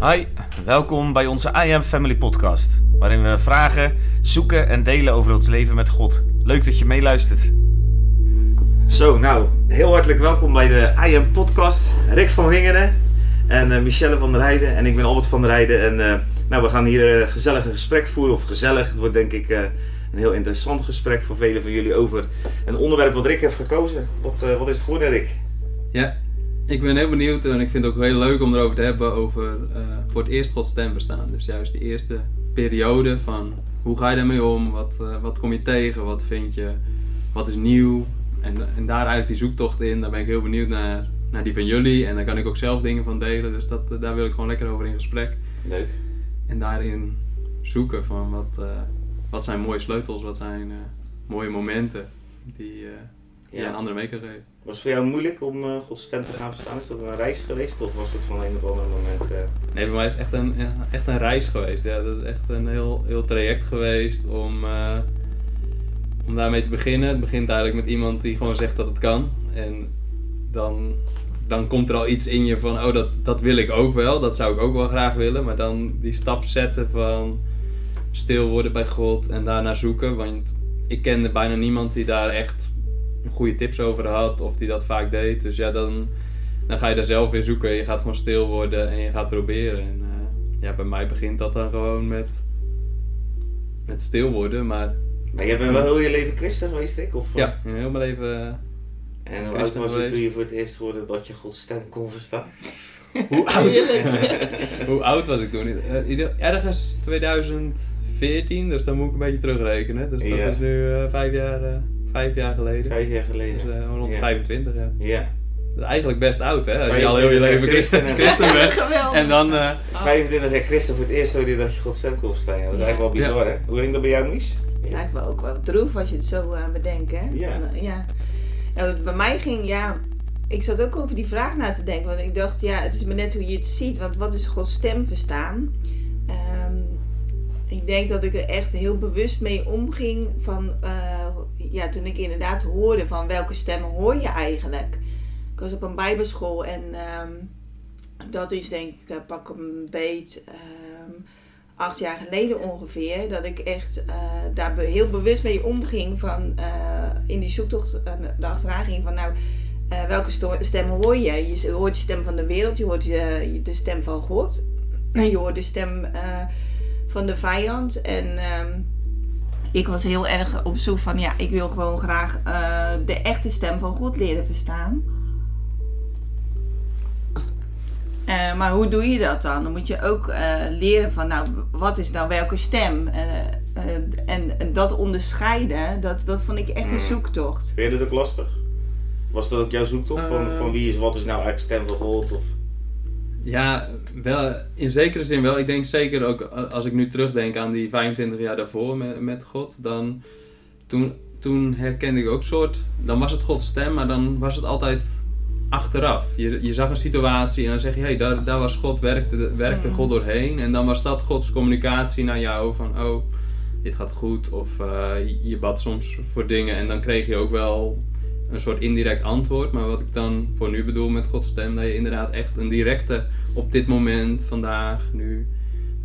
Hi, welkom bij onze I Am Family podcast, waarin we vragen, zoeken en delen over ons leven met God. Leuk dat je meeluistert. Zo, nou, heel hartelijk welkom bij de I Am podcast. Rick van Wingeren en uh, Michelle van der Heijden en ik ben Albert van der Heijden. En uh, nou, we gaan hier een gezellig gesprek voeren, of gezellig, het wordt denk ik een heel interessant gesprek voor velen van jullie over een onderwerp wat Rick heeft gekozen. Wat, wat is het geworden Rick? Ja, ik ben heel benieuwd en ik vind het ook heel leuk om erover te hebben over uh, voor het eerst Gods stem verstaan. Dus juist die eerste periode van hoe ga je daarmee om, wat, uh, wat kom je tegen, wat vind je, wat is nieuw. En, en daar eigenlijk die zoektocht in, daar ben ik heel benieuwd naar, naar die van jullie. En daar kan ik ook zelf dingen van delen, dus dat, daar wil ik gewoon lekker over in gesprek. Leuk. En daarin zoeken van wat, wat zijn mooie sleutels, wat zijn mooie momenten die, die Ja. aan anderen mee kan geven. Was het voor jou moeilijk om uh, Gods stem te gaan verstaan? Is dat een reis geweest of was het van een of ander moment? Uh... Nee, voor mij is het echt een, echt een reis geweest. Ja, dat is echt een heel, heel traject geweest om, uh, om daarmee te beginnen. Het begint eigenlijk met iemand die gewoon zegt dat het kan. En dan, dan komt er al iets in je van, oh dat, dat wil ik ook wel. Dat zou ik ook wel graag willen. Maar dan die stap zetten van stil worden bij God en daarna zoeken. Want ik kende bijna niemand die daar echt goede tips over had of die dat vaak deed. Dus ja, dan, dan ga je daar zelf weer zoeken. Je gaat gewoon stil worden en je gaat proberen. En uh, ja, bij mij begint dat dan gewoon met, met stil worden. Maar, maar jij bent wel heel je leven christen geweest, Rick? Of, ja, in heel mijn leven. Uh, en hoe oud was je toen je voor het eerst hoorde dat je Gods stem kon verstaan? hoe, oud, hoe oud was ik toen? Ergens 2014, dus dan moet ik een beetje terugrekenen. Dus dat ja. is nu vijf jaar vijf jaar geleden. Vijf jaar geleden. Dus, uh, rond ja. 25, ja. ja. Dat is eigenlijk best oud, hè? Als je al heel je leven christen, christen bent. en dan... Uh, 25 jaar christen voor het eerst hoorde je dat je God stem kon verstaan. Dat is eigenlijk wel bizar, hè? Hoe ging dat bij jou, Mies? Het is eigenlijk wel ook wel droef als je het zo uh, bedenkt, hè? Ja. Ja. ja. Bij mij ging, ja... Ik zat ook over die vraag na te denken. Want ik dacht, ja, het is maar net hoe je het ziet. Want wat is Gods stem verstaan? Um, ik denk dat ik er echt heel bewust mee omging van... Uh, ja, toen ik inderdaad hoorde van welke stemmen hoor je eigenlijk. Ik was op een bijbelschool en um, dat is denk ik, uh, pak een beet, um, acht jaar geleden ongeveer. Dat ik echt uh, daar heel bewust mee omging van uh, in die zoektocht erachteraan ging van nou... welke stemmen hoor je? Je hoort de stem van de wereld, je hoort de, de stem van God. Je hoort de stem van de vijand en... Um, ik was heel erg op zoek van, ja, ik wil gewoon graag uh, de echte stem van God leren verstaan. Uh, maar hoe doe je dat dan? Dan moet je ook uh, leren van, nou, wat is nou welke stem? en, en dat onderscheiden, dat, dat vond ik echt een zoektocht. Vind je dat ook lastig? Was dat ook jouw zoektocht? Van, van wie is, wat is nou eigenlijk stem van God? Of... Ja, wel, in zekere zin wel. Ik denk zeker ook als ik nu terugdenk aan die 25 jaar daarvoor met, met God, dan toen, toen herkende ik ook soort, dan was het Gods stem, maar dan was het altijd achteraf. Je, je zag een situatie en dan zeg je, hé, hey, daar, daar was God, werkte, werkte God doorheen. En dan was dat Gods communicatie naar jou van, oh, dit gaat goed. Of uh, je bad soms voor dingen en dan kreeg je ook wel een soort indirect antwoord. Maar wat ik dan voor nu bedoel met Gods stem, dat je inderdaad echt een directe op dit moment, vandaag, nu,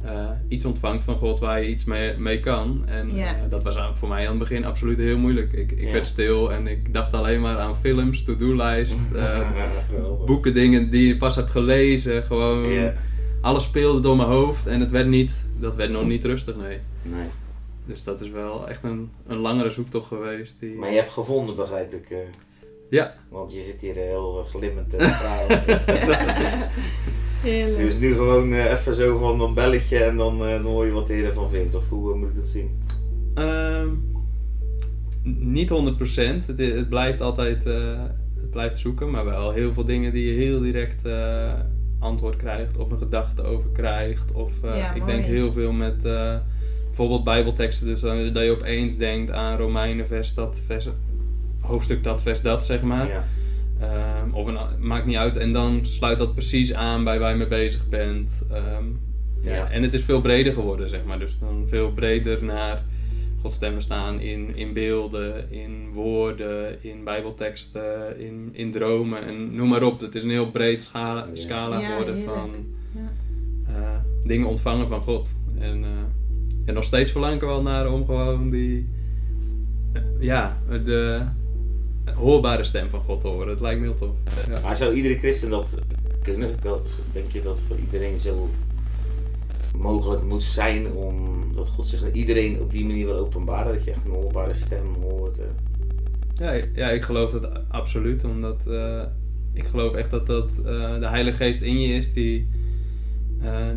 uh, iets ontvangt van God waar je iets mee, mee kan. En uh, dat was voor mij aan het begin absoluut heel moeilijk. Ik, ik werd stil en ik dacht alleen maar aan films, to-do-lijst, uh, boeken, dingen die je pas hebt gelezen. Gewoon, alles speelde door mijn hoofd en het werd niet, dat werd nog niet rustig, nee. Nee. Dus dat is wel echt een, een langere zoektocht geweest. Die... Maar je hebt gevonden, begrijp ik. eh, Ja, want je zit hier heel eh, glimmend te praten. Heerlijk. dus nu gewoon eh, even zo van een belletje en dan, eh, dan hoor je wat hij ervan vindt. Of hoe eh, moet ik dat zien? Ehm, niet 100%. Het, het blijft altijd eh, het blijft zoeken, maar wel heel veel dingen die je heel direct eh, antwoord krijgt of een gedachte over krijgt. Of eh, Ja, ik mooi. denk heel veel met eh, bijvoorbeeld Bijbelteksten, dus dan- dat je opeens denkt aan Romeinen vers dat, vers, hoofdstuk dat, vers dat, zeg maar. Ja. Ehm, of een, maakt niet uit. En dan sluit dat precies aan bij waar je mee bezig bent. Ehm, ja. Ja. En het is veel breder geworden, zeg maar. Dus dan veel breder naar Gods stemmen staan in, in beelden, in woorden, in bijbelteksten, in, in dromen en noem maar op. Het is een heel breed schala, Ja. scala Ja, geworden heerlijk. van Ja. eh, dingen ontvangen van God. En, eh, en nog steeds verlang ik er wel naar om gewoon die, eh, ja, de hoorbare stem van God te horen. Het lijkt me heel tof. Ja. Maar zou iedere christen dat kunnen? Denk je dat voor iedereen zo mogelijk moet zijn om dat God zich aan iedereen op die manier wil openbaren? Dat je echt een hoorbare stem hoort? eh? Ja, ja, ik geloof dat absoluut. Omdat eh, ik geloof echt dat, dat eh, de Heilige Geest in je is die,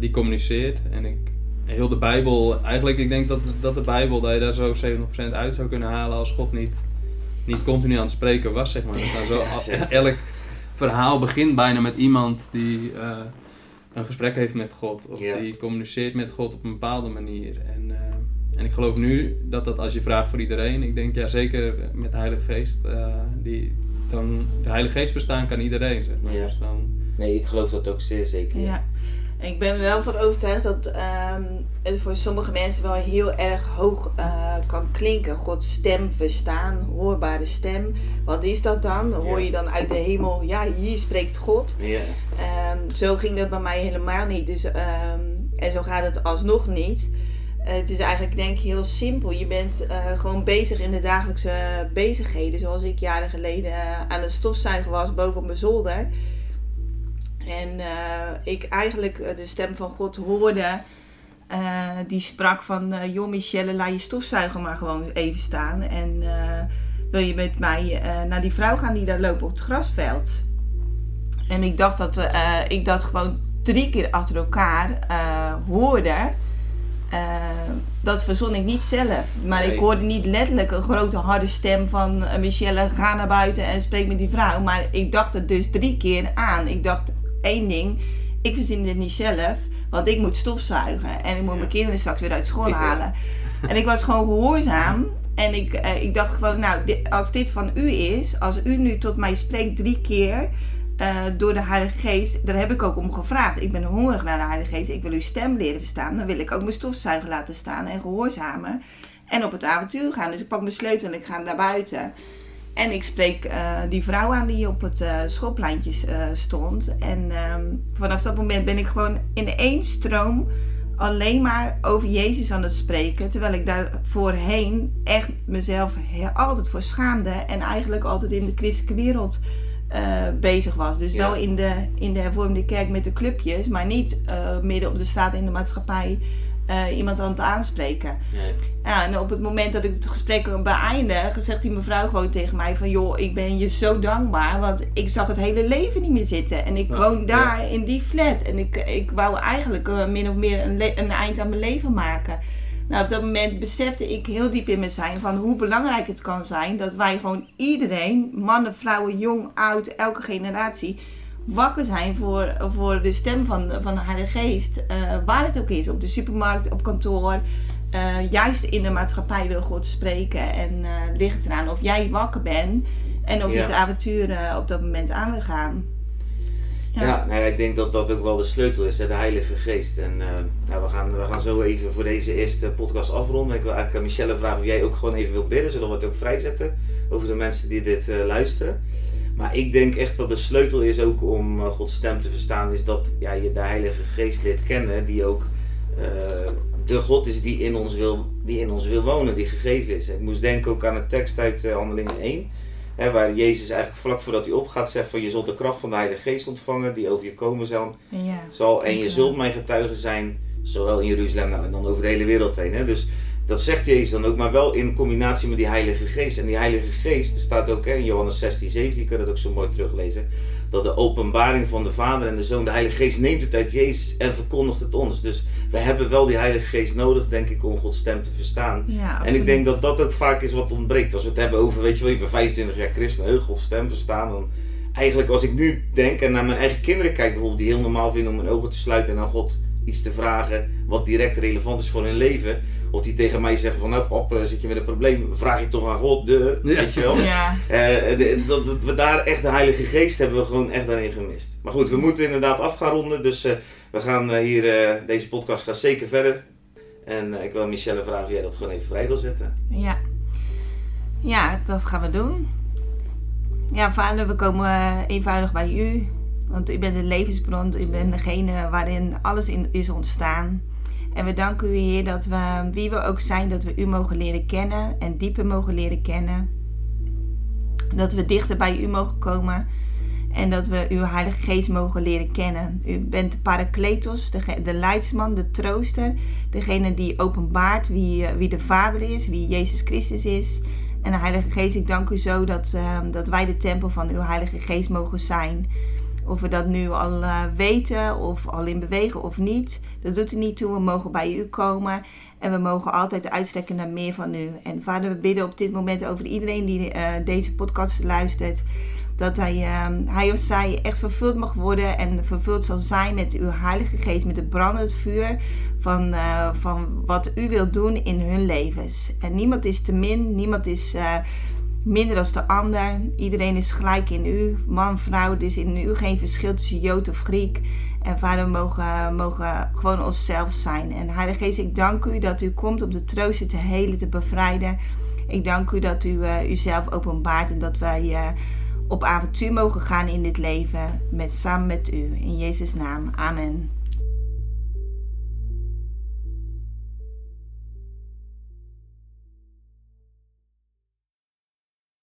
die communiceert. En ik, heel de Bijbel, eigenlijk ik denk dat, dat de Bijbel, dat je daar zo 70% uit zou kunnen halen als God niet, niet continu aan het spreken was, zeg maar. Dus dan zo, Ja, zeker. elk verhaal begint bijna met iemand die eh, een gesprek heeft met God. Of Ja. die communiceert met God op een bepaalde manier. En, eh, en ik geloof nu dat dat als je vraagt voor iedereen, ik denk ja zeker met de Heilige Geest, eh, die, dan de Heilige Geest verstaan kan iedereen. Zeg maar. Ja. Dus dan, Nee, ik geloof dat ook zeer zeker. Ja. Ik ben er wel van overtuigd dat ehm, het voor sommige mensen wel heel erg hoog eh, kan klinken. Gods stem verstaan, hoorbare stem. Wat is dat dan? Dan hoor je dan uit de hemel, ja, hier spreekt God. Ja. Ehm, zo ging dat bij mij helemaal niet. Dus, ehm, en zo gaat het alsnog niet. Het is eigenlijk denk ik heel simpel. Je bent eh, gewoon bezig in de dagelijkse bezigheden. Zoals ik jaren geleden eh, aan het stofzuigen was boven op mijn zolder. En eh, ik eigenlijk eh, de stem van God hoorde. eh, die sprak van, joh Michelle, laat je stofzuiger maar gewoon even staan. En wil je met mij naar die vrouw gaan die daar loopt op het grasveld? En ik dacht dat ik dat gewoon drie keer achter elkaar hoorde. Dat verzon ik niet zelf. Maar Nee. ik hoorde niet letterlijk een grote harde stem van Michelle, ga naar buiten en spreek met die vrouw. Maar ik dacht het dus drie keer aan. Ik dacht één ding, ik verzin dit niet zelf, want ik moet stofzuigen. En ik moet Ja. mijn kinderen straks weer uit school halen. En ik was gewoon gehoorzaam. En ik, eh, ik dacht gewoon, nou, dit- als dit van u is, als u nu tot mij spreekt drie keer eh, door de Heilige Geest, daar heb ik ook om gevraagd. Ik ben hongerig naar de Heilige Geest, ik wil uw stem leren verstaan. Dan wil ik ook mijn stofzuiger laten staan en gehoorzamen. En op het avontuur gaan. Dus ik pak mijn sleutel en ik ga naar buiten. En ik spreek eh, die vrouw aan die op het schoolpleintje eh, stond. En ehm, vanaf dat moment ben ik gewoon in één stroom alleen maar over Jezus aan het spreken. Terwijl ik daar voorheen echt mezelf altijd voor schaamde. En eigenlijk altijd in de christelijke wereld bezig was. Dus Ja. wel in de, in de hervormde kerk met de clubjes. Maar niet midden op de straat in de maatschappij eh, iemand aan het aanspreken. Nee. Ja, en op het moment dat ik het gesprek beëindig, zegt die mevrouw gewoon tegen mij van... joh, ik ben je zo dankbaar, want ik zag het hele leven niet meer zitten. En ik Ja, woon daar in die flat. En ik, ik wou eigenlijk eh, min of meer een, een eind aan mijn leven maken. Nou, op dat moment besefte ik heel diep in me zijn van hoe belangrijk het kan zijn... dat wij gewoon iedereen, mannen, vrouwen, jong, oud, elke generatie... wakker zijn voor, voor de stem van, van de Heilige Geest. eh, waar het ook is, op de supermarkt, op kantoor... Eh, juist in de maatschappij wil God spreken. En eh ligt het eraan of jij wakker bent en of je het avontuur op dat moment aan wil gaan. Ja, nou ja, ik denk dat dat ook wel de sleutel is, hè, de Heilige Geest. En nou, we, gaan, we gaan zo even voor deze eerste podcast afronden. Ik wil eigenlijk aan Michelle vragen of jij ook gewoon even wilt bidden, zodat we het ook vrijzetten over de mensen die dit luisteren. Maar ik denk echt dat de sleutel is ook om eh, Gods stem te verstaan, is dat ja, je de Heilige Geest leert kennen, die ook eh, de God is die in, ons wil, die in ons wil wonen, die gegeven is. Ik moest denken ook aan de tekst uit eh, Handelingen 1. Hè, waar Jezus eigenlijk vlak voordat hij opgaat zegt van je zult de kracht van de Heilige Geest ontvangen die over je komen zal. Ja. zal en je zult mijn getuige zijn, zowel in Jeruzalem nou, en dan over de hele wereld heen. Hè. Dus dat zegt Jezus dan ook, maar wel in combinatie met die Heilige Geest. En die Heilige Geest, er staat ook hè, in Johannes 16, 17, je kunt dat ook zo mooi teruglezen. Dat de openbaring van de Vader en de Zoon, de Heilige Geest neemt het uit Jezus en verkondigt het ons. Dus we hebben wel die Heilige Geest nodig, denk ik, om Gods stem te verstaan. Ja, En ik denk dat dat ook vaak is wat ontbreekt. Als we het hebben over, weet je wel, ik ben 25 jaar christen, heel Gods stem verstaan. Dan eigenlijk als ik nu denk en naar mijn eigen kinderen kijk bijvoorbeeld, die heel normaal vinden om hun ogen te sluiten en aan God iets te vragen wat direct relevant is voor hun leven. Of die tegen mij zeggen van, nou pap, eh, zit je met een probleem, vraag je toch aan God, de, Ja. weet je wel. Ja, Eh, de- dat, dat we daar echt de Heilige Geest hebben we gewoon echt daarin gemist. Maar goed, we moeten inderdaad af gaan ronden. Dus eh, we gaan eh, hier, eh, deze podcast gaat zeker verder. En eh, ik wil Michelle vragen of jij dat gewoon even vrij wil zetten. ja. Ja, dat gaan we doen. Ja, vader, we komen eenvoudig bij u. Want u bent de levensbron, u bent degene waarin alles in is ontstaan. En we danken u, Heer, dat we, wie we ook zijn, dat we u mogen leren kennen en dieper mogen leren kennen. Dat we dichter bij u mogen komen en dat we uw Heilige Geest mogen leren kennen. U bent de Parakletos, de, de leidsman, de trooster, degene die openbaart wie, wie de Vader is, wie Jezus Christus is. En de Heilige Geest, ik dank u zo dat, uh, dat wij de tempel van uw Heilige Geest mogen zijn. Of we dat nu al uh, weten of al in bewegen of niet, dat doet er niet toe. We mogen bij u komen en we mogen altijd uitstrekken naar meer van u. En vader, we bidden op dit moment over iedereen die uh, deze podcast luistert. Dat hij, uh, hij of zij echt vervuld mag worden en vervuld zal zijn met uw Heilige Geest, met het brandend vuur van, uh, van wat u wilt doen in hun levens. En niemand is te min, niemand is minder dan de ander. Iedereen is gelijk in u, man, vrouw. Er is in u geen verschil tussen Jood of Griek. En vader, mogen, mogen gewoon onszelf zijn. En Heilige Geest, ik dank u dat u komt om de troosten te helen, te bevrijden. Ik dank u dat u uh, uzelf openbaart en dat wij op avontuur mogen gaan in dit leven met, samen met u. In Jezus' naam. Amen.